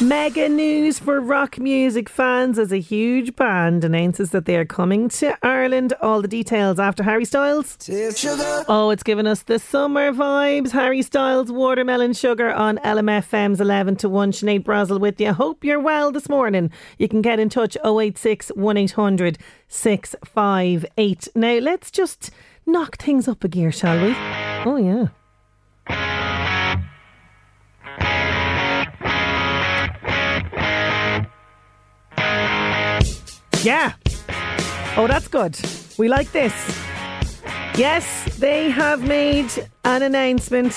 Mega news for rock music fans as a huge band announces that they are coming to Ireland. All the details after Harry Styles. Oh, it's given us the summer vibes. Harry Styles, Watermelon Sugar on LMFM's 11 to 1. Sinead Brazel with you. Hope you're well this morning. You can get in touch 086 1800 658. Now, let's just knock things up a gear, shall we? Oh, yeah. Yeah. Oh, that's good. We like this. Yes, they have made an announcement.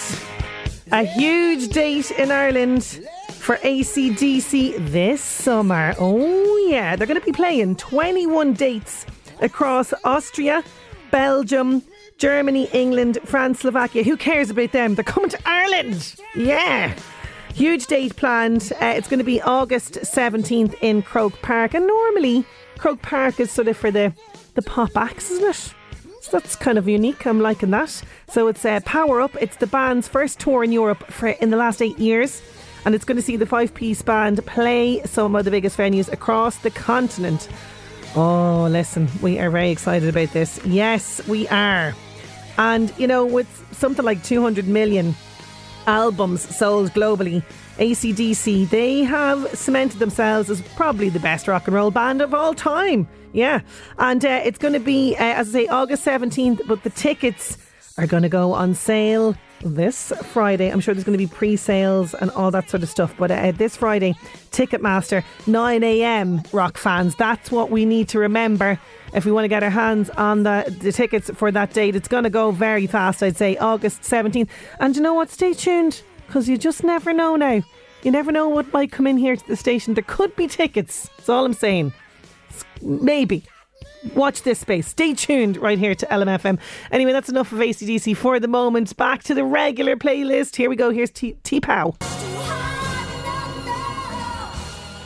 A huge date in Ireland for ACDC this summer. Oh, yeah. They're going to be playing 21 dates across Austria, Belgium, Germany, England, France, Slovakia. Who cares about them? They're coming to Ireland. Yeah. Huge date planned. Uh, it's going to be August 17th in Croke Park. And normally, Croke Park is sort of for the, the pop acts, isn't it? So that's kind of unique. I'm liking that. So it's uh, Power Up. It's the band's first tour in Europe for in the last eight years. And it's going to see the five piece band play some of the biggest venues across the continent. Oh, listen, we are very excited about this. Yes, we are. And, you know, with something like 200 million albums sold globally, ACDC, they have cemented themselves as probably the best rock and roll band of all time. Yeah. And uh, it's going to be, uh, as I say, August 17th, but the tickets are going to go on sale this Friday. I'm sure there's going to be pre sales and all that sort of stuff. But uh, this Friday, Ticketmaster, 9 a.m. rock fans. That's what we need to remember if we want to get our hands on the, the tickets for that date. It's going to go very fast, I'd say, August 17th. And you know what? Stay tuned because you just never know now. You never know what might come in here to the station. There could be tickets. That's all I'm saying. Maybe. Watch this space. Stay tuned right here to LMFM. Anyway, that's enough of ACDC for the moment. Back to the regular playlist. Here we go. Here's T Pow.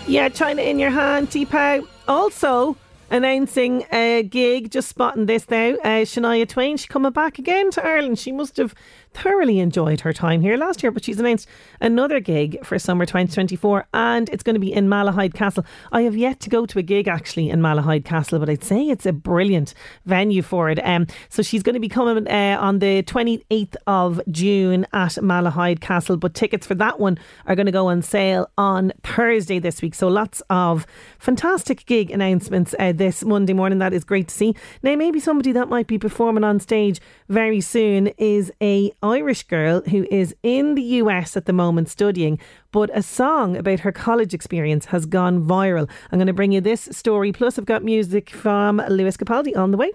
Yeah, China in your hand, T'Pau. Also, announcing a gig, just spotting this now. Uh, Shania Twain, she coming back again to Ireland. She must have thoroughly enjoyed her time here last year, but she's announced another gig for summer 2024 and it's going to be in Malahide Castle. I have yet to go to a gig actually in Malahide Castle, but I'd say it's a brilliant venue for it. Um, so she's going to be coming uh, on the 28th of June at Malahide Castle, but tickets for that one are going to go on sale on Thursday this week. So lots of fantastic gig announcements uh, this Monday morning. That is great to see. Now, maybe somebody that might be performing on stage very soon is a Irish girl who is in the US at the moment studying, but a song about her college experience has gone viral. I'm going to bring you this story. Plus, I've got music from Lewis Capaldi on the way.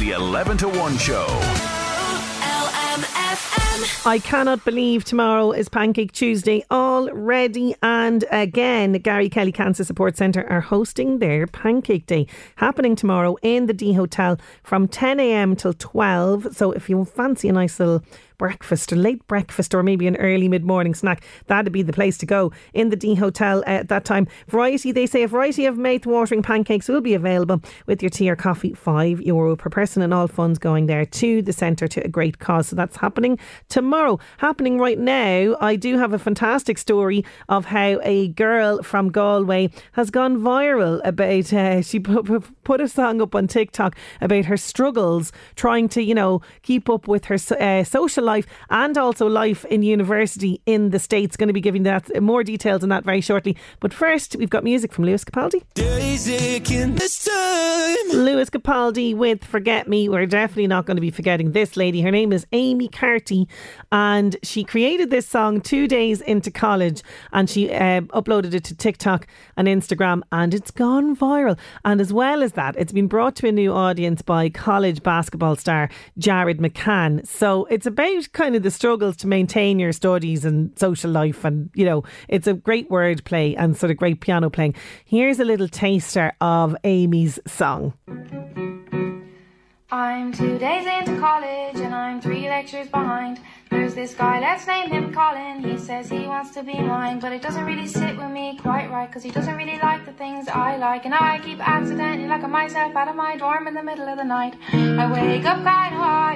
The 11 to 1 show. I cannot believe tomorrow is Pancake Tuesday already. And again, Gary Kelly Cancer Support Centre are hosting their Pancake Day happening tomorrow in the D Hotel from 10 a.m. till 12. So if you fancy a nice little breakfast a late breakfast or maybe an early mid morning snack, that'd be the place to go in the D Hotel at that time. Variety, they say a variety of mouth watering pancakes will be available with your tea or coffee, five euro per person, and all funds going there to the centre to a great cause. So that's happening tomorrow. Happening right now, I do have a fantastic story of how a girl from Galway has gone viral about, uh, she put, put a song up on TikTok about her struggles trying to, you know, keep up with her uh, social life and also life in university in the States. Going to be giving that more details on that very shortly. But first, we've got music from Lewis Capaldi. Lewis Capaldi with Forget Me. We're definitely not going to be forgetting this lady. Her name is Amy Carty, and she created this song two days into college and she uh, uploaded it to TikTok and Instagram, and it's gone viral. And as well as that, it's been brought to a new audience by college basketball star Jared McCain. So it's about kind of the struggles to maintain your studies and social life, and you know, it's a great word play and sort of great piano playing. Here's a little taster of Amy's song. I'm two days into college and I'm three lectures behind. There's this guy, let's name him Colin. He says he wants to be mine, but it doesn't really sit with me quite right, cause he doesn't really like the things I like. And I keep accidentally locking myself out of my dorm in the middle of the night. I wake up I wake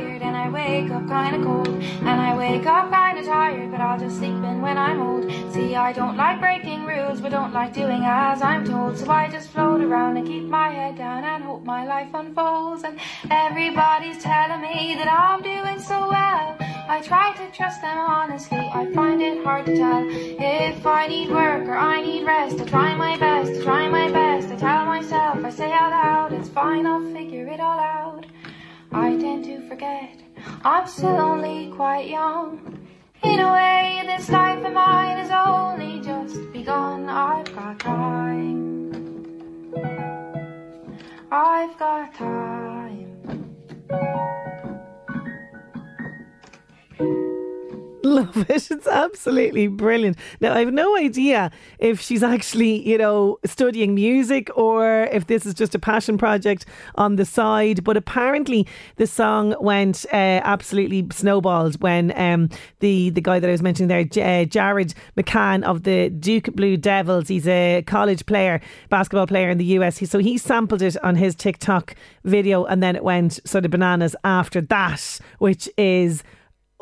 up kinda cold. And I wake up kinda tired, but I'll just sleep in when I'm old. See, I don't like breaking rules, but don't like doing as I'm told. So I just float around and keep my head down and hope my life unfolds. And everybody's telling me that I'm doing so well. I try to trust them honestly, I find it hard to tell if I need work or I need rest. I try my best, I try my best. I tell myself, I say out loud, it's fine, I'll figure it all out. I tend to forget, I'm still only quite young. In a way, this life of mine has only just begun. I've got time. I've got time. Love it. It's absolutely brilliant. Now, I have no idea if she's actually, you know, studying music or if this is just a passion project on the side. But apparently, the song went uh, absolutely snowballed when um, the, the guy that I was mentioning there, J- uh, Jared McCain of the Duke Blue Devils, he's a college player, basketball player in the US. He, so he sampled it on his TikTok video and then it went sort of bananas after that, which is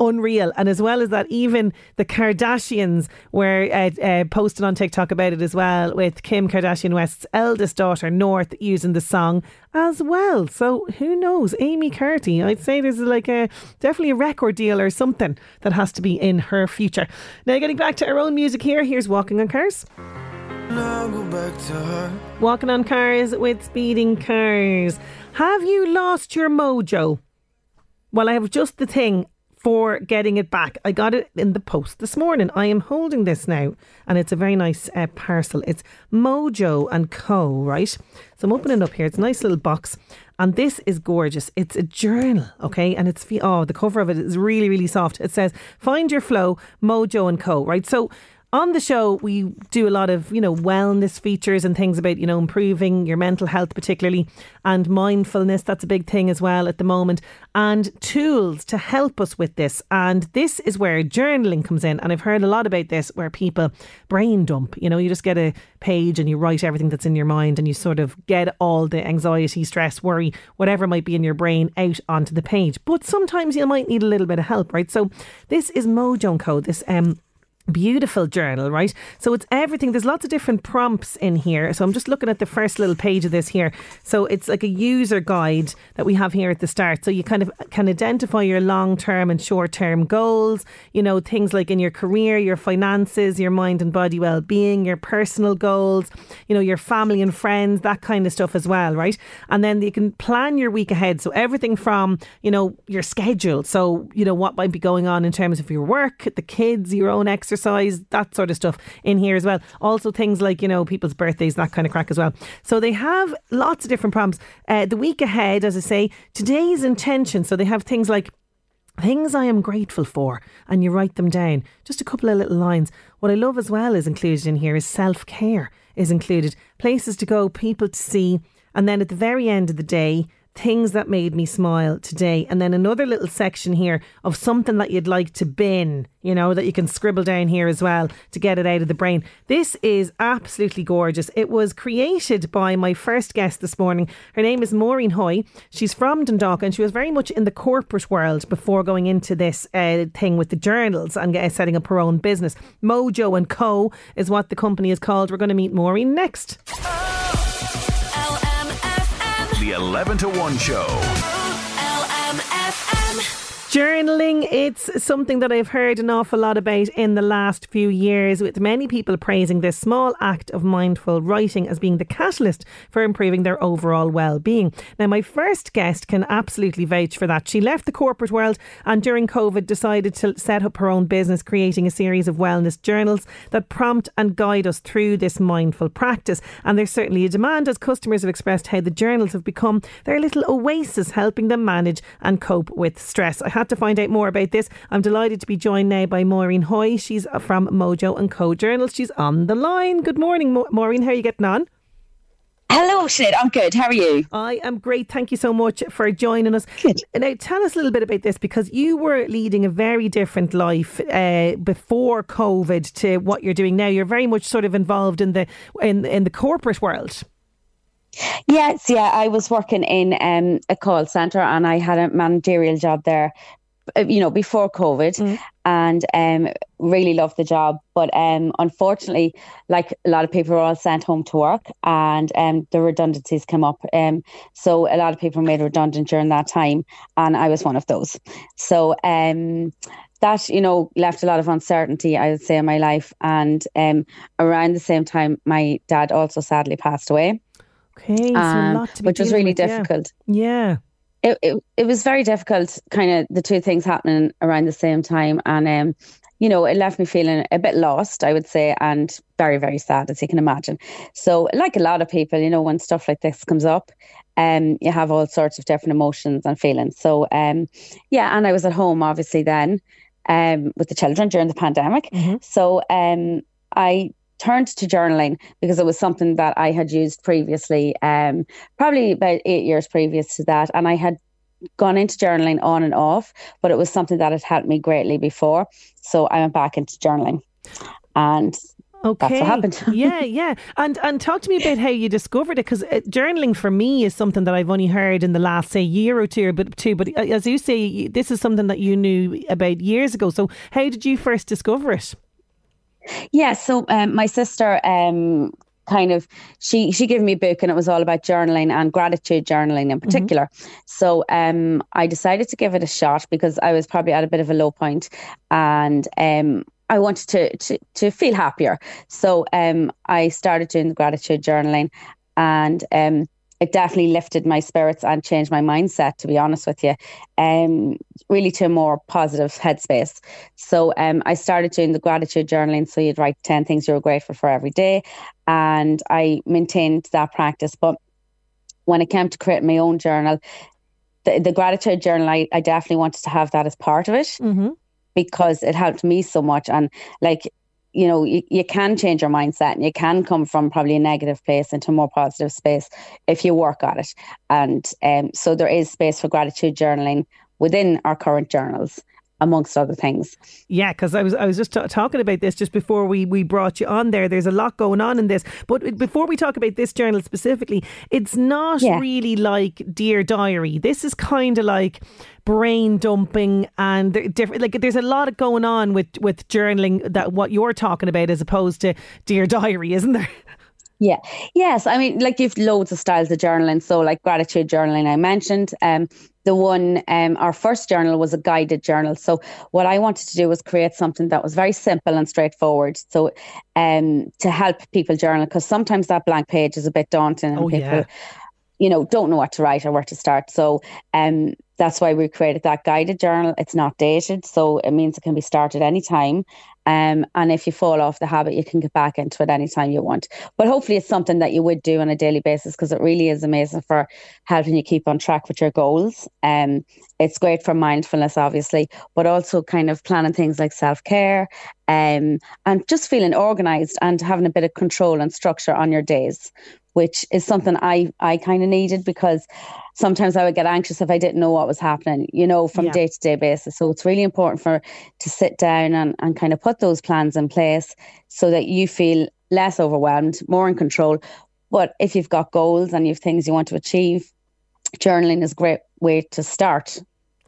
unreal. And as well as that, even the Kardashians were uh, uh, posted on TikTok about it as well, with Kim Kardashian West's eldest daughter, North, using the song as well. So who knows? Amy Carty, I'd say there's like a definitely a record deal or something that has to be in her future. Now, getting back to our own music here, here's Walking on Cars. Walking on Cars with Speeding Cars. Have you lost your mojo? Well, I have just the thing for getting it back. I got it in the post this morning. I am holding this now, and it's a very nice uh, parcel. It's Mojo and Co. Right, so I'm opening up here. It's a nice little box, and this is gorgeous. It's a journal, okay, and it's oh the cover of it is really really soft. It says "Find Your Flow, Mojo and Co." Right, so on the show, we do a lot of, you know, wellness features and things about, you know, improving your mental health, particularly, and mindfulness. That's a big thing as well at the moment, and tools to help us with this. And this is where journaling comes in. And I've heard a lot about this where people brain dump. You know, you just get a page and you write everything that's in your mind and you sort of get all the anxiety, stress, worry, whatever might be in your brain out onto the page. But sometimes you might need a little bit of help, right? So this is Mojo Code, this um Beautiful journal, right? So it's everything. There's lots of different prompts in here. So I'm just looking at the first little page of this here. So it's like a user guide that we have here at the start. So you kind of can identify your long term and short term goals, you know, things like in your career, your finances, your mind and body well being, your personal goals, you know, your family and friends, that kind of stuff as well, right? And then you can plan your week ahead. So everything from, you know, your schedule. So, you know, what might be going on in terms of your work, the kids, your own exercise exercise, that sort of stuff in here as well. Also, things like, you know, people's birthdays, that kind of crack as well. So they have lots of different prompts. Uh, the week ahead, as I say, today's intention. So they have things like, Things I am grateful for, and you write them down. Just a couple of little lines. What I love as well is included in here is self care is included. Places to go, people to see, and then at the very end of the day, things that made me smile today. And then another little section here of something that you'd like to bin, you know, that you can scribble down here as well to get it out of the brain. This is absolutely gorgeous. It was created by my first guest this morning. Her name is Maureen Hoey. She's from Dundalk and she was very much in the corporate world before going into this uh, thing with the journals and uh, setting up her own business. Mojo and Co. is what the company is called. We're going to meet Maureen next. The 11 to 1 show. Journaling, it's something that I've heard an awful lot about in the last few years, with many people praising this small act of mindful writing as being the catalyst for improving their overall well being. Now, my first guest can absolutely vouch for that. She left the corporate world and during COVID decided to set up her own business, creating a series of wellness journals that prompt and guide us through this mindful practice. And there's certainly a demand as customers have expressed how the journals have become their little oasis, helping them manage and cope with stress. I had to find out more about this. I'm delighted to be joined now by Maureen Hoey. She's from Mojo and Co Journal. She's on the line. Good morning, Maureen. How are you getting on? Hello, Sinead. I'm good. How are you? I am great. Thank you so much for joining us. Good. Now, tell us a little bit about this because you were leading a very different life uh, before COVID to what you're doing now. You're very much sort of involved in the in in the corporate world. Yes, yeah. I was working in um, a call centre and I had a managerial job there uh, you know, before COVID, mm. and um, really loved the job. But um, unfortunately, like a lot of people were all sent home to work, and um, the redundancies came up. Um, so a lot of people were made redundant during that time, and I was one of those. So um, that you know left a lot of uncertainty i would say in my life and um, around the same time my dad also sadly passed away okay um, which was really with, difficult yeah. yeah it, it, it was very difficult, kind of the two things happening around the same time. And, um, you know, it left me feeling a bit lost, I would say, and very, very sad, as you can imagine. So, like a lot of people, you know, when stuff like this comes up, um, you have all sorts of different emotions and feelings. So, um, yeah, and I was at home, obviously, then um, with the children during the pandemic. Mm-hmm. So, um, I turned to journaling because it was something that I had used previously, um, probably about eight years previous to that. And I had gone into journaling on and off, but it was something that had helped me greatly before. So I went back into journaling. And Okay. That's what happened. yeah, yeah. And and talk to me about how you discovered it because uh, journaling for me is something that I've only heard in the last say year or two, but two. But uh, as you say, this is something that you knew about years ago. So how did you first discover it? Yeah, so um, my sister um, kind of she she gave me a book and it was all about journaling and gratitude journaling in mm-hmm. particular. Mm-hmm. So um, I decided to give it a shot because I was probably at a bit of a low point and um, I wanted to, to to feel happier. So um, I started doing the gratitude journaling and um, it definitely lifted my spirits and changed my mindset, to be honest with you, um, really to a more positive headspace. So um, I started doing the gratitude journaling. So you'd write 10 things you were grateful for every day. And I maintained that practice. But when it came to creating my own journal, the, the gratitude journal, I, I definitely wanted to have that as part of it. Mm-hmm because it helped me so much. And like you know you, you can change your mindset and you can come from probably a negative place into a more positive space if you work at it. And um, so there is space for gratitude journaling within our current journals amongst other things. Yeah, because I was I was just t- talking about this just before we we brought you on there. There's a lot going on in this, but before we talk about this journal specifically, it's not yeah. really like Dear Diary. This is kind of like brain dumping and different. Like there's a lot of going on with with journaling that what you're talking about as opposed to Dear Diary, isn't there? Yeah. Yes. I mean, like you've loads of styles of journaling. So, like gratitude journaling, I mentioned. Um, the one, um, our first journal was a guided journal. So, what I wanted to do was create something that was very simple and straightforward. So, um, to help people journal, because sometimes that blank page is a bit daunting and oh, people, yeah. you know, don't know what to write or where to start. So, um, that's why we created that guided journal. It's not dated, so it means it can be started anytime. Um, and if you fall off the habit, you can get back into it anytime you want. But hopefully, it's something that you would do on a daily basis because it really is amazing for helping you keep on track with your goals. Um, it's great for mindfulness, obviously, but also kind of planning things like self care um, and just feeling organized and having a bit of control and structure on your days, which is something I, I kind of needed because sometimes I would get anxious if I didn't know what was happening, you know, from day to day basis. So it's really important for to sit down and, and kind of put those plans in place so that you feel less overwhelmed, more in control. But if you've got goals and you have things you want to achieve, journaling is a great way to start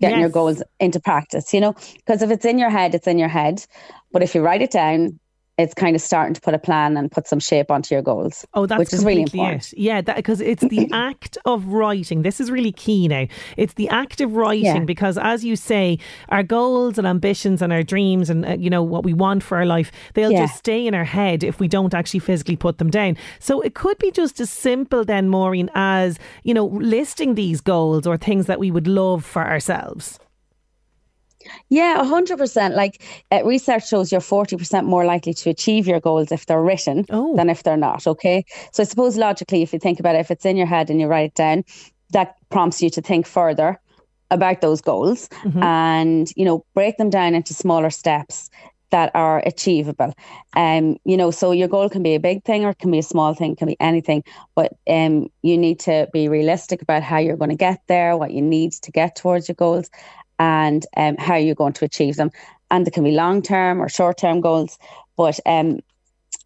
getting yes. your goals into practice, you know, because if it's in your head, it's in your head. But if you write it down, it's kind of starting to put a plan and put some shape onto your goals. Oh, that's which is really important. It. Yeah, because it's the act of writing. This is really key now. It's the act of writing yeah. because, as you say, our goals and ambitions and our dreams and uh, you know what we want for our life, they'll yeah. just stay in our head if we don't actually physically put them down. So it could be just as simple then, Maureen, as you know, listing these goals or things that we would love for ourselves. Yeah, 100%. Like uh, research shows you're 40% more likely to achieve your goals if they're written oh. than if they're not. Okay. So I suppose logically, if you think about it, if it's in your head and you write it down, that prompts you to think further about those goals mm-hmm. and, you know, break them down into smaller steps that are achievable. Um, you know, so your goal can be a big thing or it can be a small thing, can be anything, but um, you need to be realistic about how you're going to get there, what you need to get towards your goals, and um, how you're going to achieve them. And they can be long term or short term goals, but um,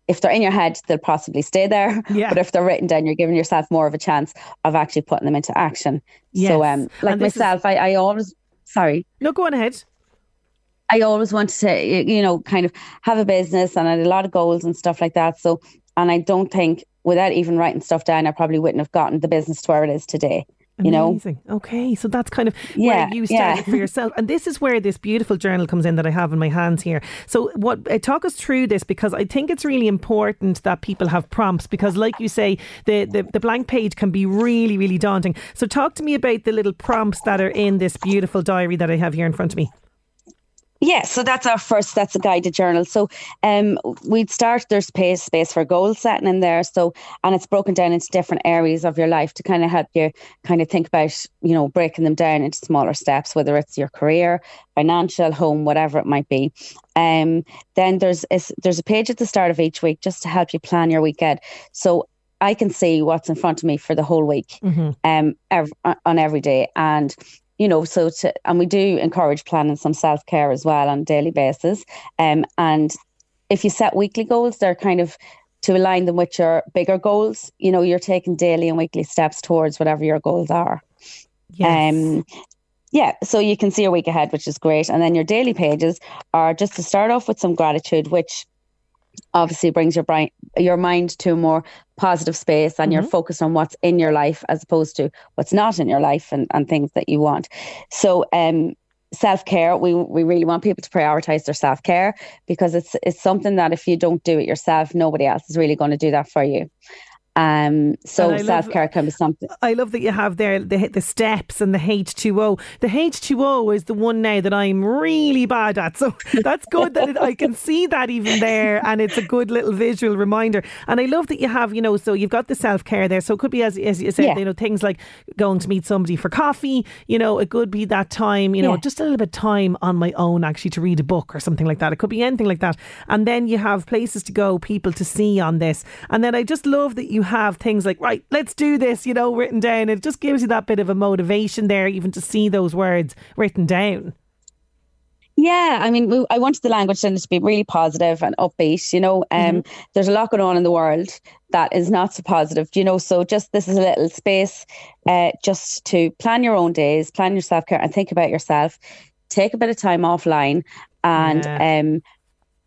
if they're in your head, they'll possibly stay there. Yeah. But if they're written down, you're giving yourself more of a chance of actually putting them into action. Yes. So, um, like myself, is... I, I always, sorry. No, go on ahead. I always wanted to, you know, kind of have a business and I had a lot of goals and stuff like that. So, and I don't think without even writing stuff down, I probably wouldn't have gotten the business to where it is today you Amazing. know okay so that's kind of yeah, where you started yeah. for yourself. And this is where this beautiful journal comes in that i have in my hands here. So what uh, talk us through this because i think it's really important that people have prompts because like you say the, the the blank page can be really really daunting. So talk to me about the little prompts that are in this beautiful diary that i have here in front of me yeah, so that's our first. That's a guided journal. So, um, we'd start. There's space space for goal setting in there. So, and it's broken down into different areas of your life to kind of help you kind of think about, you know, breaking them down into smaller steps, whether it's your career, financial, home, whatever it might be. Um, then there's there's a page at the start of each week just to help you plan your weekend. So I can see what's in front of me for the whole week, mm-hmm. um, every, on every day, and you know, so to, and we do encourage planning some self care as well on a daily basis. Um, and if you set weekly goals, they're kind of to align them with your bigger goals. You know, you're taking daily and weekly steps towards whatever your goals are. Yes. Um, yeah, so you can see a week ahead, which is great. And then your daily pages are just to start off with some gratitude, which obviously brings your brain your mind to a more positive space and mm-hmm. you're focused on what's in your life as opposed to what's not in your life and, and things that you want so um self-care we we really want people to prioritize their self-care because it's it's something that if you don't do it yourself nobody else is really going to do that for you um, so self care can be something. I love that you have there the the steps and the H two O. The H two O is the one now that I'm really bad at. So that's good that it, I can see that even there, and it's a good little visual reminder. And I love that you have you know so you've got the self care there. So it could be as as you said yeah. you know things like going to meet somebody for coffee. You know it could be that time you know yeah. just a little bit of time on my own actually to read a book or something like that. It could be anything like that. And then you have places to go, people to see on this. And then I just love that you have things like, right, let's do this, you know, written down. It just gives you that bit of a motivation there, even to see those words written down. Yeah, I mean, I wanted the language then to be really positive and upbeat. You know, um, mm-hmm. there's a lot going on in the world that is not so positive. You know, so just this is a little space, uh, just to plan your own days, plan your self care, and think about yourself. Take a bit of time offline, and yeah. um,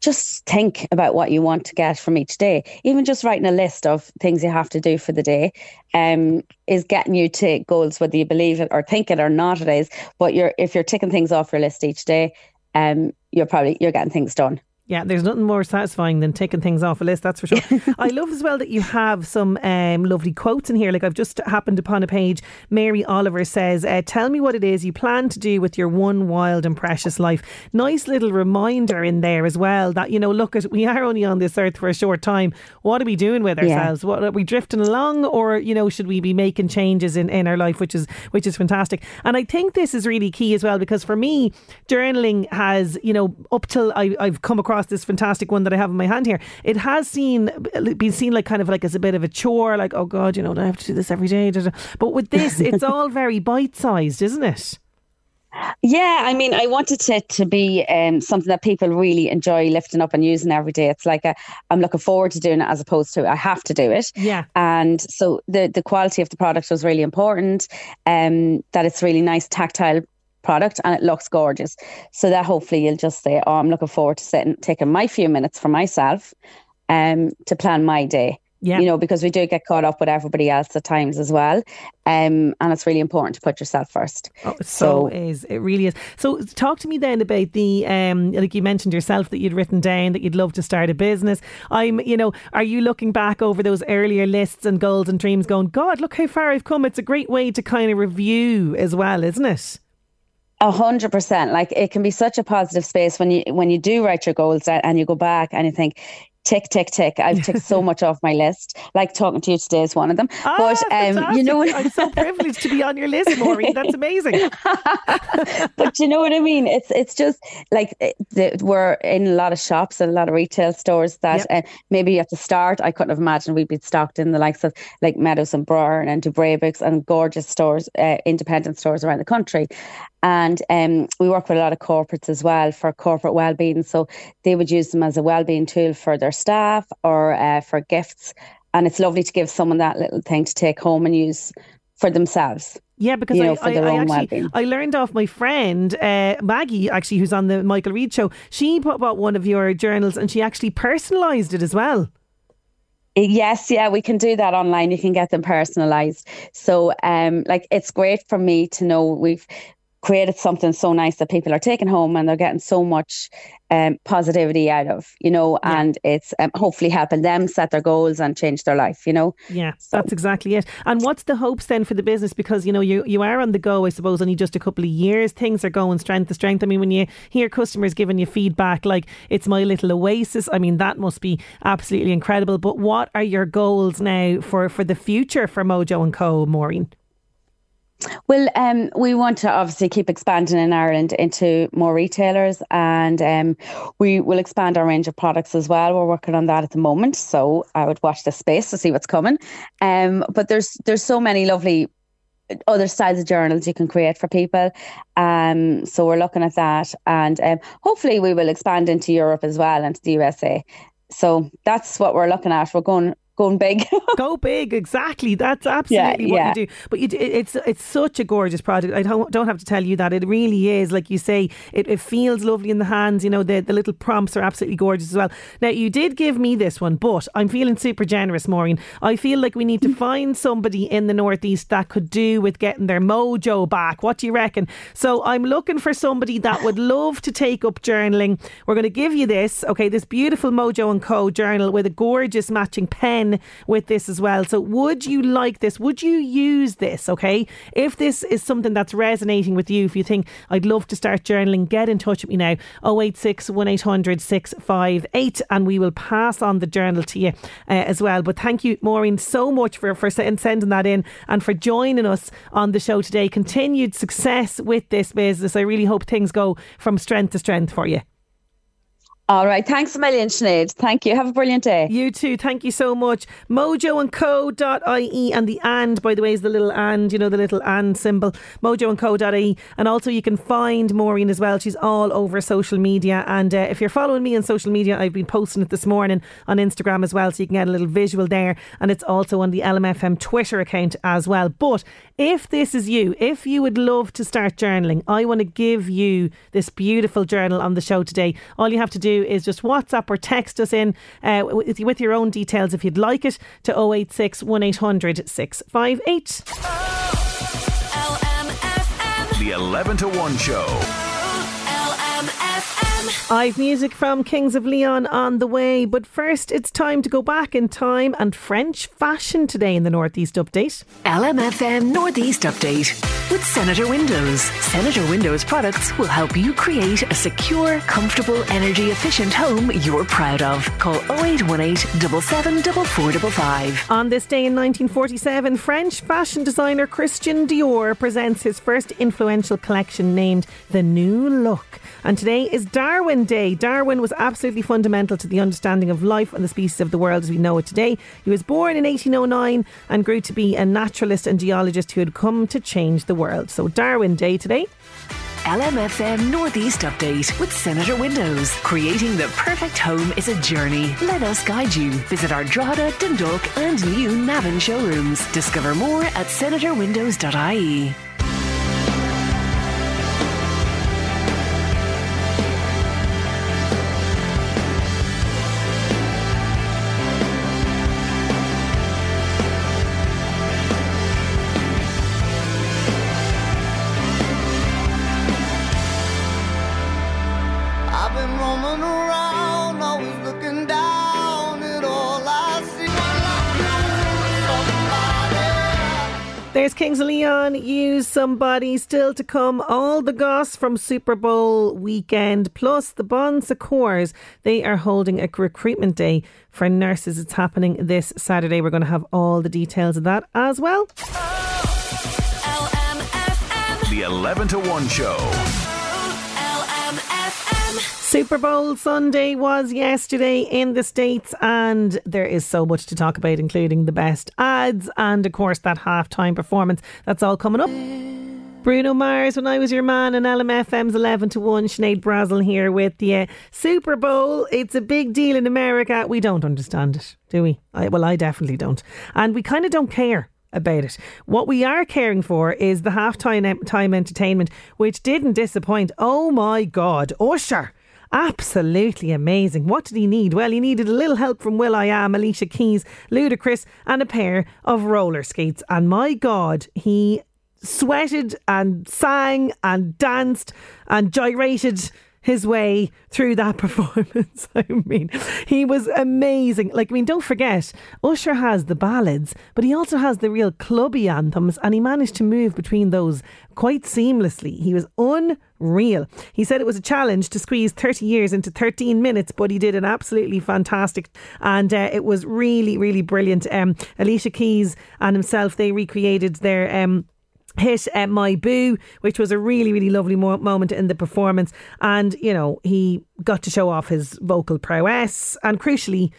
just think about what you want to get from each day. Even just writing a list of things you have to do for the day um, is getting you to goals, whether you believe it or think it or not. It is, but you're if you're ticking things off your list each day, um, you're probably you're getting things done. Yeah, there's nothing more satisfying than taking things off a list, that's for sure. I love as well that you have some um, lovely quotes in here. Like I've just happened upon a page. Mary Oliver says, uh, Tell me what it is you plan to do with your one wild and precious life. Nice little reminder in there as well that, you know, look, at we are only on this earth for a short time. What are we doing with ourselves? Yeah. What are we drifting along or, you know, should we be making changes in, in our life, which is which is fantastic. And I think this is really key as well because for me, journaling has, you know, up till I, I've come across across this fantastic one that I have in my hand here, it has seen been seen like kind of like as a bit of a chore, like oh god, you know, I have to do this every day. But with this, it's all very bite sized, isn't it? Yeah, I mean, I wanted it to be um, something that people really enjoy lifting up and using every day. It's like i am looking forward to doing it as opposed to I have to do it. Yeah. And so the the quality of the product was really important. Um, that it's really nice tactile product and it looks gorgeous. So that hopefully you'll just say, Oh, I'm looking forward to sitting taking my few minutes for myself um to plan my day. Yeah. You know, because we do get caught up with everybody else at times as well. Um, and it's really important to put yourself first. Oh, it so, so is. It really is. So talk to me then about the um like you mentioned yourself that you'd written down that you'd love to start a business. I'm you know, are you looking back over those earlier lists and goals and dreams going, God, look how far I've come. It's a great way to kind of review as well, isn't it? A hundred percent. Like it can be such a positive space when you when you do write your goals down and you go back and you think, tick, tick, tick. I've ticked so much off my list. Like talking to you today is one of them. Ah, but um, you know, I'm so privileged to be on your list, Maureen. That's amazing. but you know what I mean? It's it's just like it, the, we're in a lot of shops and a lot of retail stores that yep. uh, maybe at the start I couldn't have imagined we'd be stocked in the likes of like Meadows and Byrne and Books and gorgeous stores, uh, independent stores around the country. And um, we work with a lot of corporates as well for corporate well-being. So they would use them as a well-being tool for their staff or uh, for gifts. And it's lovely to give someone that little thing to take home and use for themselves. Yeah, because you know, I, I, I, actually. I learned off my friend uh, Maggie, actually, who's on the Michael Reade show. She bought one of your journals and she actually personalised it as well. Yes, yeah, we can do that online. You can get them personalized. So, um, like it's great for me to know we've created something so nice that people are taking home and they're getting so much um, positivity out of, you know, yeah. and it's um, hopefully helping them set their goals and change their life, you know. Yeah, so. that's exactly it. And what's the hopes then for the business? Because, you know, you, you are on the go, I suppose, only just a couple of years. Things are going strength to strength. I mean, when you hear customers giving you feedback like it's my little oasis, I mean, that must be absolutely incredible. But what are your goals now for, for the future for Mojo and Co, Maureen? Well, um, we want to obviously keep expanding in Ireland into more retailers, and um, we will expand our range of products as well. We're working on that at the moment, so I would watch the space to see what's coming. Um, but there's there's so many lovely other styles of journals you can create for people. Um, so we're looking at that, and um, hopefully we will expand into Europe as well and the USA. So that's what we're looking at. We're going going big. Go big, exactly. That's absolutely yeah, what yeah. you do. But you, it's it's such a gorgeous project. I don't, don't have to tell you that. It really is. Like you say, it, it feels lovely in the hands. You know, the, the little prompts are absolutely gorgeous as well. Now, you did give me this one, but I'm feeling super generous, Maureen. I feel like we need to find somebody in the Northeast that could do with getting their mojo back. What do you reckon? So I'm looking for somebody that would love to take up journaling. We're going to give you this, okay, this beautiful Mojo and Co journal with a gorgeous matching pen with this as well. So, would you like this? Would you use this? Okay. If this is something that's resonating with you, if you think I'd love to start journaling, get in touch with me now 086 1800 658 and we will pass on the journal to you uh, as well. But thank you, Maureen, so much for, for sending that in and for joining us on the show today. Continued success with this business. I really hope things go from strength to strength for you. All right. Thanks a million, Sinead. Thank you. Have a brilliant day. You too. Thank you so much. Mojoandco.ie and the and, by the way, is the little and, you know, the little and symbol. Mojoandco.ie. And also you can find Maureen as well. She's all over social media. And uh, if you're following me on social media, I've been posting it this morning on Instagram as well. So you can get a little visual there. And it's also on the LMFM Twitter account as well. But if this is you, if you would love to start journaling, I want to give you this beautiful journal on the show today. All you have to do is just WhatsApp or text us in uh, with, with your own details if you'd like it to 086 1800 658. The 11 to 1 show. I've music from Kings of Leon on the way, but first it's time to go back in time and French fashion today in the Northeast Update. LMFM Northeast Update with Senator Windows. Senator Windows products will help you create a secure, comfortable, energy efficient home you're proud of. Call 0818 774455. On this day in 1947, French fashion designer Christian Dior presents his first influential collection named The New Look. And today is Darwin Day. Darwin was absolutely fundamental to the understanding of life and the species of the world as we know it today. He was born in 1809 and grew to be a naturalist and geologist who had come to change the world. So, Darwin Day today. LMFM Northeast Update with Senator Windows. Creating the perfect home is a journey. Let us guide you. Visit our Drogheda, Dundalk, and new Navan showrooms. Discover more at senatorwindows.ie. There's Kings Leon, Use Somebody, Still to Come, all the goss from Super Bowl weekend, plus the Bon Secours. They are holding a recruitment day for nurses. It's happening this Saturday. We're going to have all the details of that as well. Oh, the 11 to 1 show. Super Bowl Sunday was yesterday in the States, and there is so much to talk about, including the best ads and, of course, that halftime performance. That's all coming up. Bruno Mars, when I was your man, and LMFM's 11 to 1. Sinead Brazel here with the uh, Super Bowl. It's a big deal in America. We don't understand it, do we? I, well, I definitely don't. And we kind of don't care about it. What we are caring for is the halftime time entertainment, which didn't disappoint. Oh my God, Usher Absolutely amazing. What did he need? Well, he needed a little help from Will I Am, Alicia Keys, Ludacris, and a pair of roller skates. And my God, he sweated and sang and danced and gyrated his way through that performance. I mean, he was amazing. Like, I mean, don't forget, Usher has the ballads, but he also has the real clubby anthems, and he managed to move between those quite seamlessly. He was unreal. He said it was a challenge to squeeze 30 years into 13 minutes, but he did an absolutely fantastic, and uh, it was really, really brilliant. Um, Alicia Keys and himself, they recreated their. Um, hit uh, My Boo, which was a really, really lovely mo- moment in the performance. And, you know, he got to show off his vocal prowess. And crucially,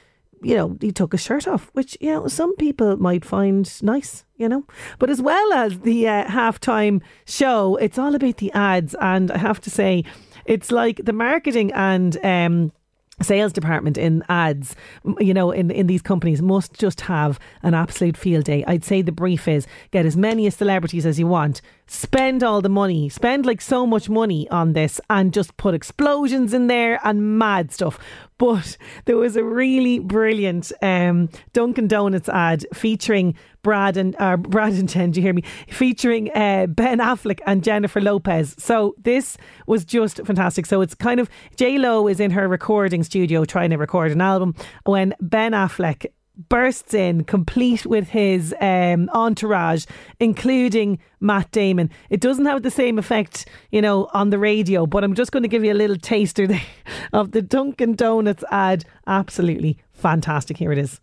you know, he took his shirt off, which, you know, some people might find nice, you know. But as well as the uh, halftime show, it's all about the ads. And I have to say, it's like the marketing and, um, sales department in ads, you know, in, in these companies must just have an absolute field day. I'd say the brief is get as many celebrities as you want, spend all the money, spend like so much money on this and just put explosions in there and mad stuff. But there was a really brilliant um, Dunkin' Donuts ad featuring Brad and uh, Brad and Jen, do you hear me? Featuring uh, Ben Affleck and Jennifer Lopez. So this was just fantastic. So it's kind of J Lo is in her recording studio trying to record an album when Ben Affleck bursts in complete with his um, entourage, including Matt Damon. It doesn't have the same effect, you know, on the radio, but I'm just going to give you a little taster there of the Dunkin' Donuts ad. Absolutely fantastic. Here it is.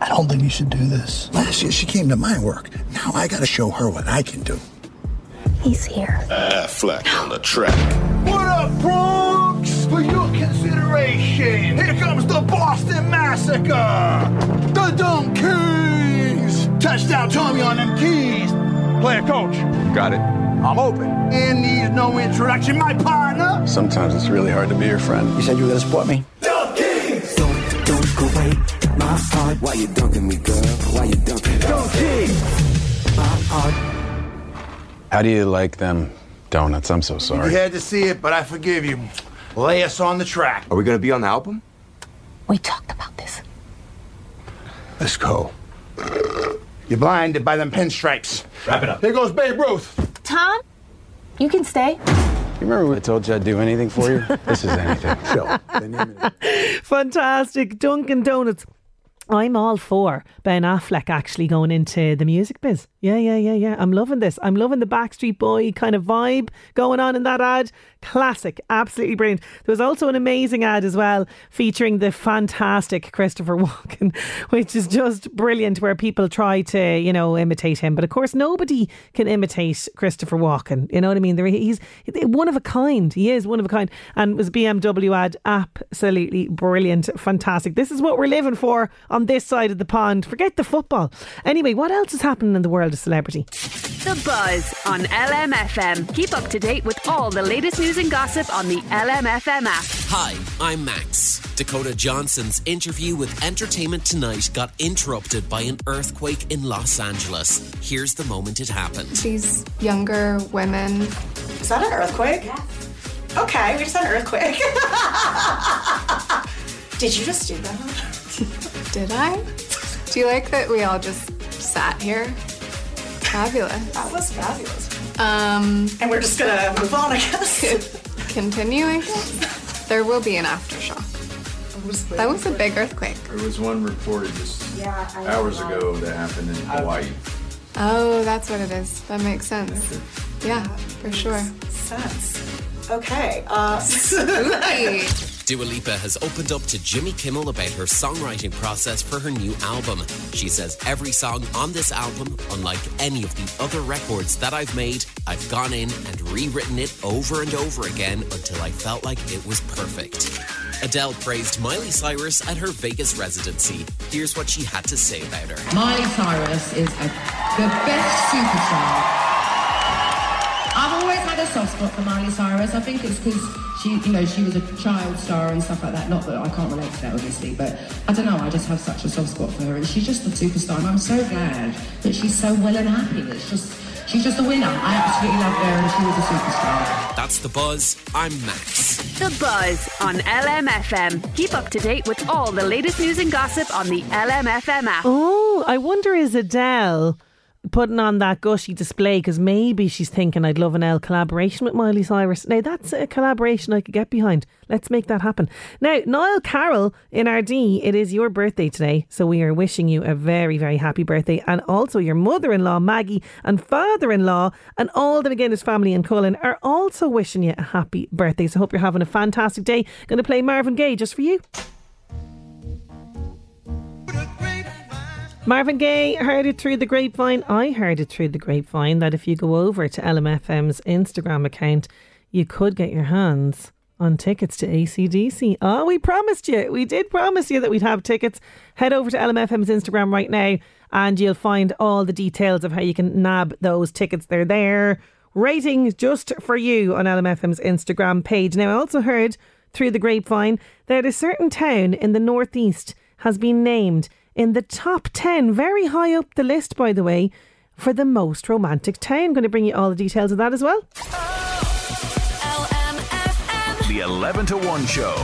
I don't think you should do this. Last year she came to my work. Now I gotta show her what I can do. He's here. Ah, Affleck on the track. What up, Bronx? For your consideration, here comes the Boston Massacre! The DunKings! Touchdown Tommy on them keys! Player coach. Got it. I'm open. And needs no introduction, my partner. Sometimes it's really hard to be your friend. You said you were gonna support me? You dunking me, girl? Why you dunking? DunKings! My heart. How do you like them donuts? I'm so sorry. You had to see it, but I forgive you. Lay us on the track. Are we gonna be on the album? We talked about this. Let's go. You're blinded by them pinstripes. Wrap it up. Here goes Babe Ruth. Tom, you can stay. You remember when I told you I'd do anything for you? this is anything. Chill. The name of it. Fantastic. Dunkin' Donuts. I'm all for Ben Affleck actually going into the music biz. Yeah, yeah, yeah, yeah. I'm loving this. I'm loving the Backstreet Boy kind of vibe going on in that ad. Classic. Absolutely brilliant. There was also an amazing ad as well featuring the fantastic Christopher Walken, which is just brilliant where people try to, you know, imitate him. But of course, nobody can imitate Christopher Walken. You know what I mean? He's one of a kind. He is one of a kind. And was BMW ad absolutely brilliant. Fantastic. This is what we're living for on this side of the pond. Forget the football. Anyway, what else is happening in the world of celebrity? The Buzz on LMFM. Keep up to date with all the latest news and gossip on the LMFM app. Hi, I'm Max. Dakota Johnson's interview with Entertainment Tonight got interrupted by an earthquake in Los Angeles. Here's the moment it happened. These younger women. Is that an earthquake? Okay, we just had an earthquake. Did you just do that? Did I? Do you like that we all just sat here? Fabulous. That was fabulous. Um, And we're just gonna move on, I guess. continue, I guess. There will be an aftershock. That was a big earthquake. There was one reported just Yeah, hours know. ago that happened in Hawaii. Oh, that's what it is. That makes sense. Yeah, for sure. Sense. Okay. Uh, Spooky. Dua Lipa has opened up to Jimmy Kimmel about her songwriting process for her new album. She says every song on this album, unlike any of the other records that I've made, I've gone in and rewritten it over and over again until I felt like it was perfect. Adele praised Miley Cyrus at her Vegas residency. Here's what she had to say about her. Miley Cyrus is a, the best superstar. I've always had a soft spot for Miley Cyrus. I think it's because she, you know, she was a child star and stuff like that. Not that I can't relate to that, obviously, but I don't know. I just have such a soft spot for her, and she's just a superstar. And I'm so glad that she's so well and happy. It's just, she's just a winner. I absolutely love her, and she was a superstar. That's the buzz. I'm Max. The Buzz on LMFM. Keep up to date with all the latest news and gossip on the LMFM app. Oh, I wonder is Adele putting on that gushy display because maybe she's thinking I'd love an L collaboration with Miley Cyrus. Now that's a collaboration I could get behind. Let's make that happen. Now, Niall Carroll in RD, it is your birthday today, so we are wishing you a very, very happy birthday. And also your mother-in-law Maggie and father-in-law and all the McGinnis family in Cullen are also wishing you a happy birthday. So hope you're having a fantastic day. Going to play Marvin Gaye just for you. Marvin Gaye heard it through the grapevine. I heard it through the grapevine that if you go over to LMFM's Instagram account, you could get your hands on tickets to ACDC. Oh, ah, we promised you. We did promise you that we'd have tickets. Head over to LMFM's Instagram right now and you'll find all the details of how you can nab those tickets. They're there. Ratings just for you on LMFM's Instagram page. Now, I also heard through the grapevine that a certain town in the northeast has been named in the top 10, very high up the list, by the way, for the most romantic town. going to bring you all the details of that as well. The 11 to 1 show.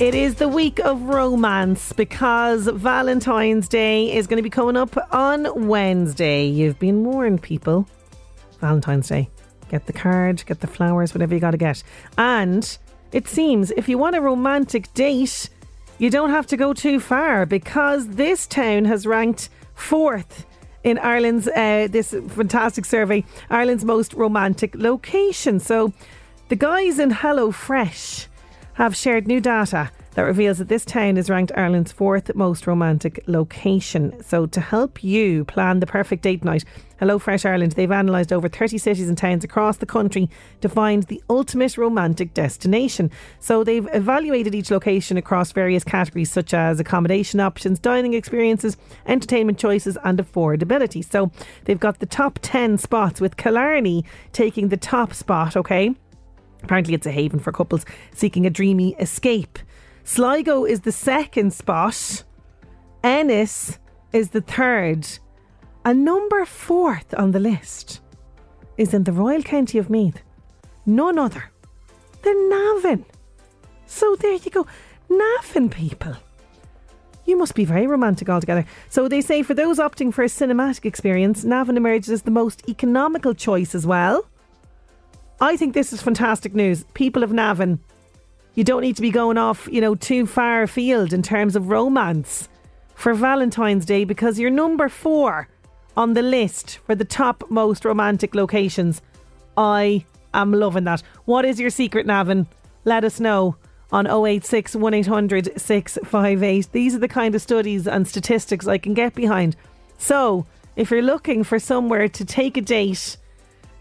It is the week of romance because Valentine's Day is going to be coming up on Wednesday. You've been warned, people. Valentine's Day. Get the card, get the flowers, whatever you got to get. And it seems if you want a romantic date, you don't have to go too far because this town has ranked fourth in Ireland's uh, this fantastic survey, Ireland's most romantic location. So, the guys in HelloFresh have shared new data that reveals that this town is ranked Ireland's fourth most romantic location. So, to help you plan the perfect date night, HelloFresh Ireland, they've analysed over 30 cities and towns across the country to find the ultimate romantic destination. So, they've evaluated each location across various categories such as accommodation options, dining experiences, entertainment choices, and affordability. So, they've got the top 10 spots with Killarney taking the top spot, okay? Apparently, it's a haven for couples seeking a dreamy escape. Sligo is the second spot. Ennis is the third. And number fourth on the list is in the Royal County of Meath. None other than Navan. So there you go. Navan people. You must be very romantic altogether. So they say for those opting for a cinematic experience, Navan emerges as the most economical choice as well. I think this is fantastic news. People of Navan, you don't need to be going off, you know, too far afield in terms of romance for Valentine's Day because you're number four on the list for the top most romantic locations. I am loving that. What is your secret, Navan? Let us know on 086 1800 658. These are the kind of studies and statistics I can get behind. So, if you're looking for somewhere to take a date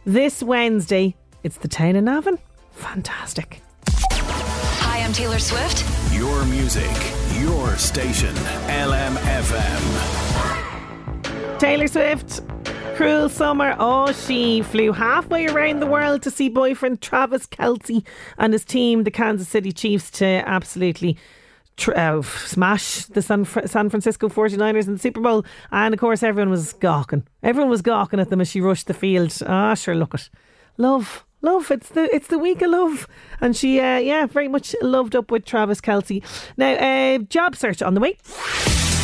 this Wednesday, it's the town of. Fantastic. Hi, I'm Taylor Swift. Your music, your station. LMFM. Taylor Swift, Cruel Summer. Oh, she flew halfway around the world to see boyfriend Travis Kelce and his team, the Kansas City Chiefs, to absolutely tr- uh, smash the San, Fr- San Francisco 49ers in the Super Bowl. And of course, everyone was gawking. Everyone was gawking at them as she rushed the field. Ah, sure, look it. Love. Love, it's the it's the week of love, and she, uh, yeah, very much loved up with Travis Kelce. Now, uh, job search on the way.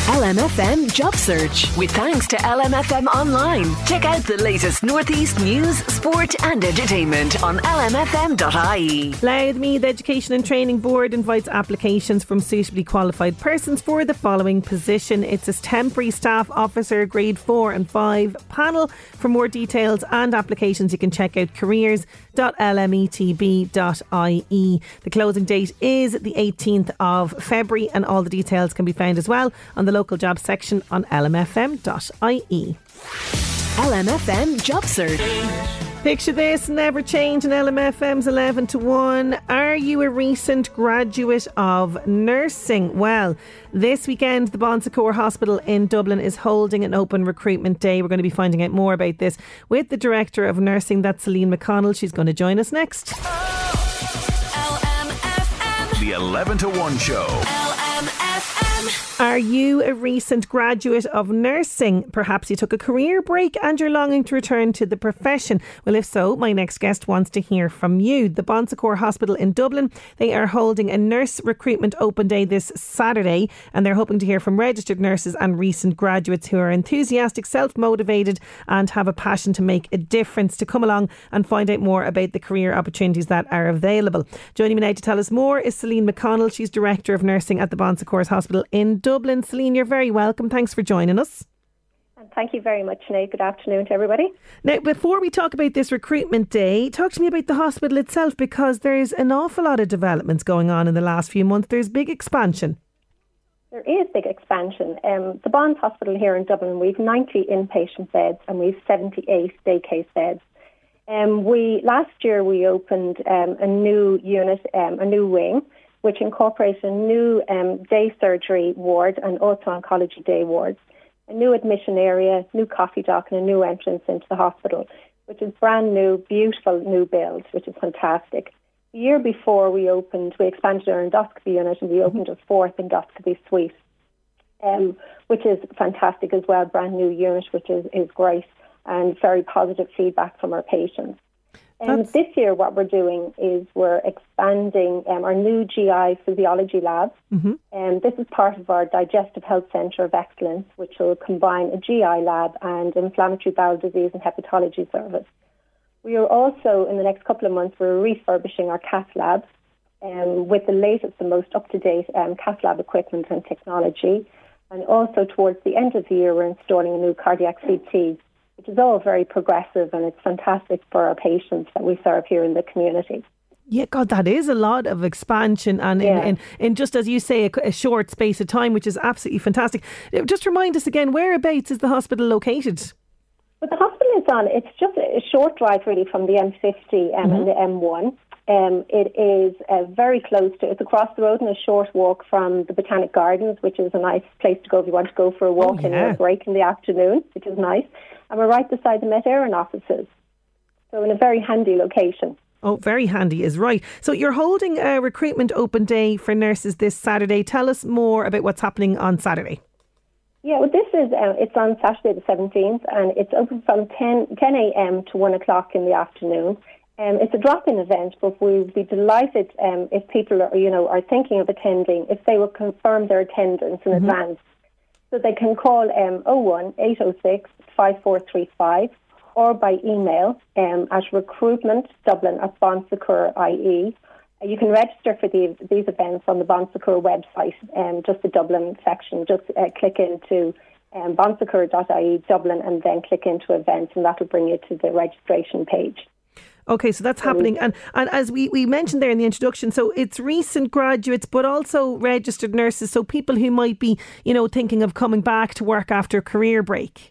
LMFM Job Search with thanks to LMFM Online. Check out the latest Northeast news, sport, and entertainment on lmfm.ie. Louth Meath Education and Training Board invites applications from suitably qualified persons for the following position. It's a temporary staff officer, grade 4 and 5 panel. For more details and applications, you can check out careers.lmetb.ie. The closing date is the 18th of February, and all the details can be found as well on the local jobs section on lmfm.ie. LMFM Job Search. Picture this, never change in LMFM's 11 to 1. Are you a recent graduate of nursing? Well, this weekend, the Bon Secours Hospital in Dublin is holding an open recruitment day. We're going to be finding out more about this with the Director of Nursing, that's Celine McConnell. She's going to join us next. The 11 to 1 show. Are you a recent graduate of nursing? Perhaps you took a career break and you're longing to return to the profession. Well, if so, my next guest wants to hear from you. The Bon Secours Hospital in Dublin, they are holding a nurse recruitment open day this Saturday and they're hoping to hear from registered nurses and recent graduates who are enthusiastic, self-motivated and have a passion to make a difference to come along and find out more about the career opportunities that are available. Joining me now to tell us more is Celine McConnell. She's Director of Nursing at the Bon Secours Hospital in Dublin. Celine, you're very welcome. Thanks for joining us. And thank you very much, Sinead. Good afternoon to everybody. Now, before we talk about this recruitment day, talk to me about the hospital itself because there's an awful lot of developments going on in the last few months. There's big expansion. There is big expansion. Um, the Bonds Hospital here in Dublin, we've 90 inpatient beds and we've 78 day case beds. Um, we last year we opened um, a new unit, um, a new wing, which incorporates a new um, day surgery ward and also oncology day wards, a new admission area, new coffee dock, and a new entrance into the hospital, which is brand new, beautiful new build, which is fantastic. The year before we opened, we expanded our endoscopy unit and we opened a fourth endoscopy suite, um, which is fantastic as well, brand new unit, which is, is great and very positive feedback from our patients. Um, this year, what we're doing is we're expanding um, our new GI physiology lab. Mm-hmm. And this is part of our Digestive Health Centre of Excellence, which will combine a GI lab and inflammatory bowel disease and hepatology service. We are also, in the next couple of months, we're refurbishing our cath lab um, with the latest and most up-to-date um, cath lab equipment and technology. And also towards the end of the year, we're installing a new cardiac CT which is all very progressive and it's fantastic for our patients that we serve here in the community. Yeah, God, that is a lot of expansion and in, Yeah. in, in just as you say, a, a short space of time, which is absolutely fantastic. Uh, Just remind us again, whereabouts is the hospital located? But the hospital is on, it's just a short drive really from the M50 um, and the M1. Um, it is uh, very close to, it's across the road and a short walk from the Botanic Gardens, which is a nice place to go if you want to go for a walk in yeah. your break in the afternoon, which is nice. And we're right beside the Met Éireann offices. So in a very handy location. Oh, very handy is right. So you're holding a recruitment open day for nurses this Saturday. Tell us more about what's happening on Saturday. Yeah, well, this is uh, it's on Saturday the seventeenth, and it's open from 10, 10 a.m. to one o'clock in the afternoon. Um, it's a drop-in event, but we'd be delighted um, if people are, you know, are thinking of attending, if they will confirm their attendance in advance. So they can call um, 01 806 5435 or by email um, at recruitmentdublin at bonsecours.ie. Uh, You can register for these, these events on the Bon Secours website, um, just the Dublin section. Just uh, click into um, Dublin and then click into events, and that'll bring you to the registration page. Okay, so that's happening. And and as we, we mentioned there in the introduction, so it's recent graduates, but also registered nurses. So people who might be, you know, thinking of coming back to work after a career break.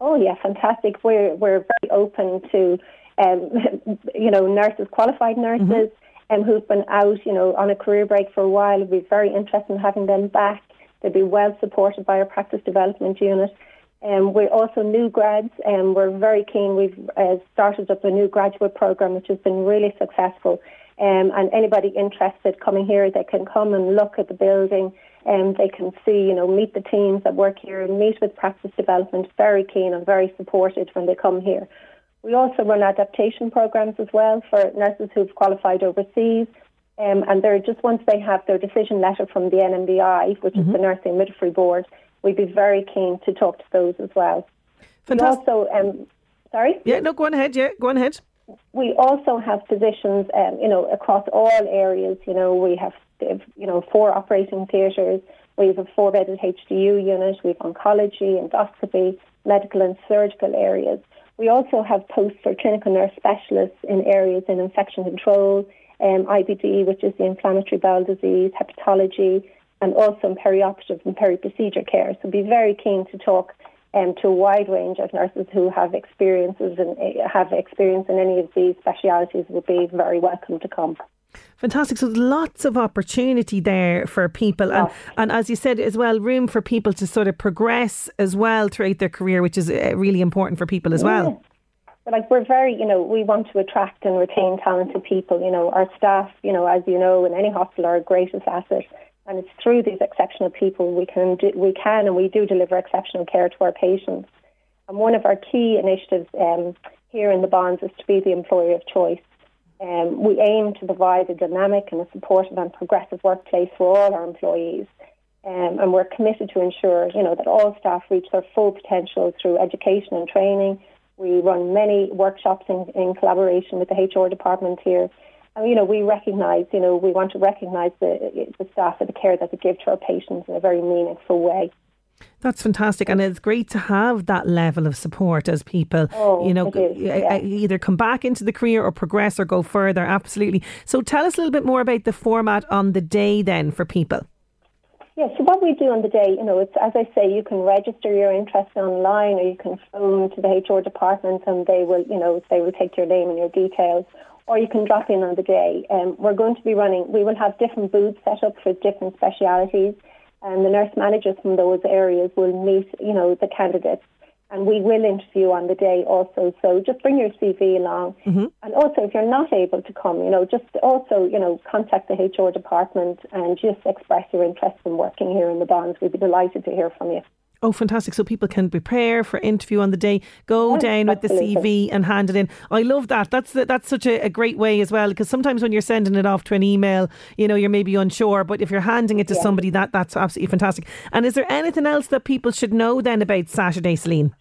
Oh yeah, fantastic. We're we're very open to um, you know nurses, qualified nurses, um, who've been out you know on a career break for a while. We're very interested in having them back. They'd be well supported by our practice development unit. Um, we're also new grads, and we're very keen. We've uh, started up a new graduate program, which has been really successful. Um, and anybody interested coming here, they can come and look at the building, and they can see, you know, meet the teams that work here, and meet with practice development. Very keen and very supported when they come here. We also run adaptation programs as well for nurses who've qualified overseas. Um, and they're just once they have their decision letter from the NMBI, which is the Nursing Midwifery Board, we'd be very keen to talk to those as well. Fantastic. We also, um, sorry? Yeah, no, go on ahead. Yeah, go on ahead. We also have physicians, um, you know, across all areas. You know, we have, you know, four operating theatres. We have a four-bedded HDU unit. We have oncology, endoscopy, medical and surgical areas. We also have posts for clinical nurse specialists in areas in infection control, um, IBD, which is the inflammatory bowel disease, hepatology, and also in perioperative and peri-procedure care. So be very keen to talk um, to a wide range of nurses who have experiences and uh, have experience in any of these specialities would be very welcome to come. Fantastic. So lots of opportunity there for people, and and as you said as well, room for people to sort of progress as well throughout their career, which is uh, really important for people as well. Yeah. Like we're very, you know, we want to attract and retain talented people. You know, our staff, you know, as you know, in any hospital, are our greatest asset, and it's through these exceptional people we can do, we can and we do deliver exceptional care to our patients. And one of our key initiatives um, here in the bonds is to be the employer of choice. Um, we aim to provide a dynamic and a supportive and progressive workplace for all our employees. Um, and we're committed to ensure, you know, that all staff reach their full potential through education and training. We run many workshops in, in collaboration with the HR department here. And, you know, we recognise, you know, we want to recognise the, the staff for the care that they give to our patients in a very meaningful way. That's fantastic, and it's great to have that level of support as people, oh, you know, is, yeah. either come back into the career or progress or go further. Absolutely. So, tell us a little bit more about the format on the day then for people. Yeah, so what we do on the day, you know, it's as I say, you can register your interest online, or you can phone to the HR department, and they will, you know, they will take your name and your details, or you can drop in on the day. Um, we're going to be running. We will have different booths set up for different specialities and the nurse managers from those areas will meet, you know, the candidates. And we will interview on the day also. So just bring your CV along. Mm-hmm. And also, if you're not able to come, you know, just also, you know, contact the HR department and just express your interest in working here in the bonds. We'd be delighted to hear from you. Oh, fantastic. So people can prepare for interview on the day, go Yes, down with the. CV and hand it in. I love that. That's that's such a, a great way as well because sometimes when you're sending it off to an email, you know, you're maybe unsure, but if you're handing it to somebody, that that's absolutely fantastic. And is there anything else that people should know then about Saturday, Celine?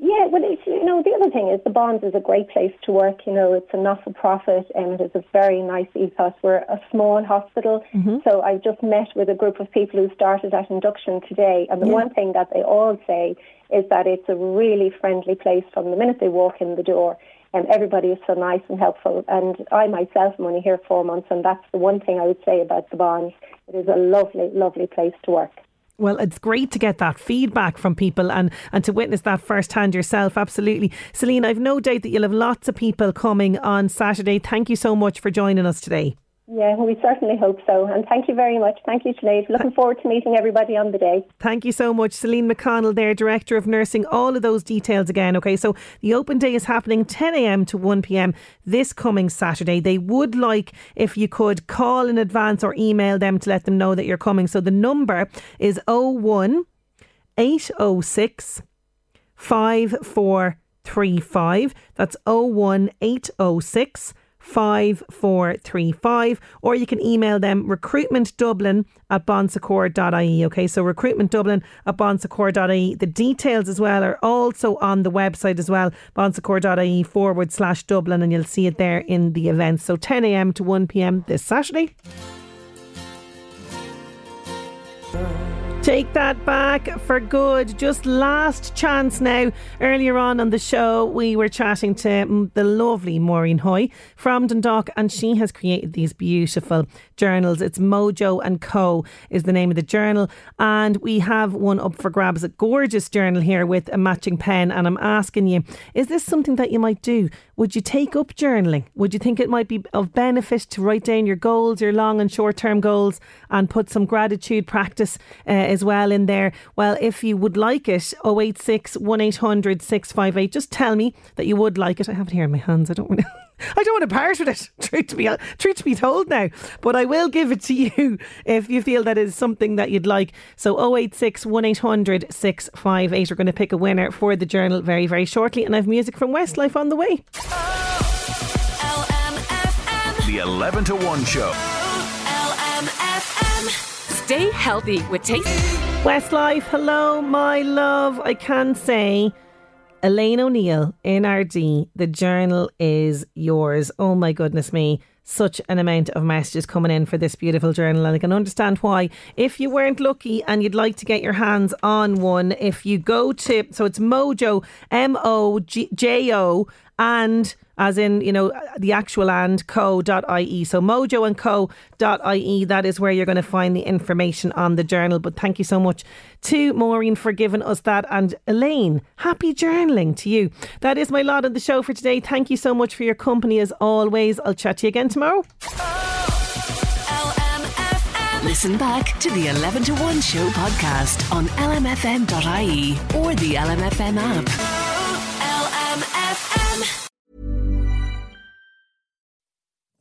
Yeah, well, it's, you know, the other thing is the Bonds is a great place to work. You know, it's a not-for-profit and it is a very nice ethos. We're a small hospital, mm-hmm. so I've just met with a group of people who started at induction today, and the Yeah. one thing that they all say is that it's a really friendly place from the minute they walk in the door. And everybody is so nice and helpful. And I myself am only here four months, and that's the one thing I would say about the Bonds. It is a lovely, lovely place to work. Well, it's great to get that feedback from people and, and to witness that firsthand yourself. Absolutely. Celine, I've no doubt that you'll have lots of people coming on Saturday. Thank you so much for joining us today. Yeah, we certainly hope so. And thank you very much. Thank you, Sinead. Looking forward to meeting everybody on the day. Thank you so much, Celine McConnell, there, Director of Nursing. All of those details again. Okay, so the open day is happening 10 a.m. to 1 p.m. this coming Saturday. They would like if you could call in advance or email them to let them know that you're coming. So the number is 01 806 5435. That's 01 806 5435 or you can email them recruitmentdublin at bonsecours.ie okay? So recruitmentdublin at bonsecours.ie the details as well are also on the website as well bonsecours.ie forward slash dublin and you'll see it there in the event. So 10am to 1pm this Saturday Take that back for good. Just last chance now. Earlier on on the show, we were chatting to the lovely Maureen Hoey from Dundalk, and she has created these beautiful journals. It's Mojo and Co. is the name of the journal, and we have one up for grabs. A gorgeous journal here with a matching pen, and I'm asking you: Is this something that you might do? Would you take up journaling? Would you think it might be of benefit to write down your goals, your long and short term goals, and put some gratitude practice uh, as well in there? Well, if you would like it, 086 1800 658, just tell me that you would like it. I have it here in my hands. I don't want to. I don't want to part with it. Truth to be truth to be told now, but I will give it to you if you feel that is something that you'd like. So 086 1800 658. We're going to pick a winner for the journal very very shortly, and I have music from Westlife on the way. The 11 to 1 show. Stay healthy with taste. Westlife, hello, my love. I can say, Elaine O'Neill NRD, the journal is yours. Oh my goodness me. Such an amount of messages coming in for this beautiful journal, and I can understand why. If you weren't lucky and you'd like to get your hands on one, if you go to, so it's Mojo, M O J O, and as in, you know, the actual and co.ie. So mojo and co.ie, that is where you're going to find the information on the journal. But thank you so much to Maureen for giving us that. And Elaine, happy journaling to you. That is my lot of the show for today. Thank you so much for your company as always. I'll chat to you again tomorrow. Listen back to the 11 to 1 show podcast on lmfm.ie or the LMFM app.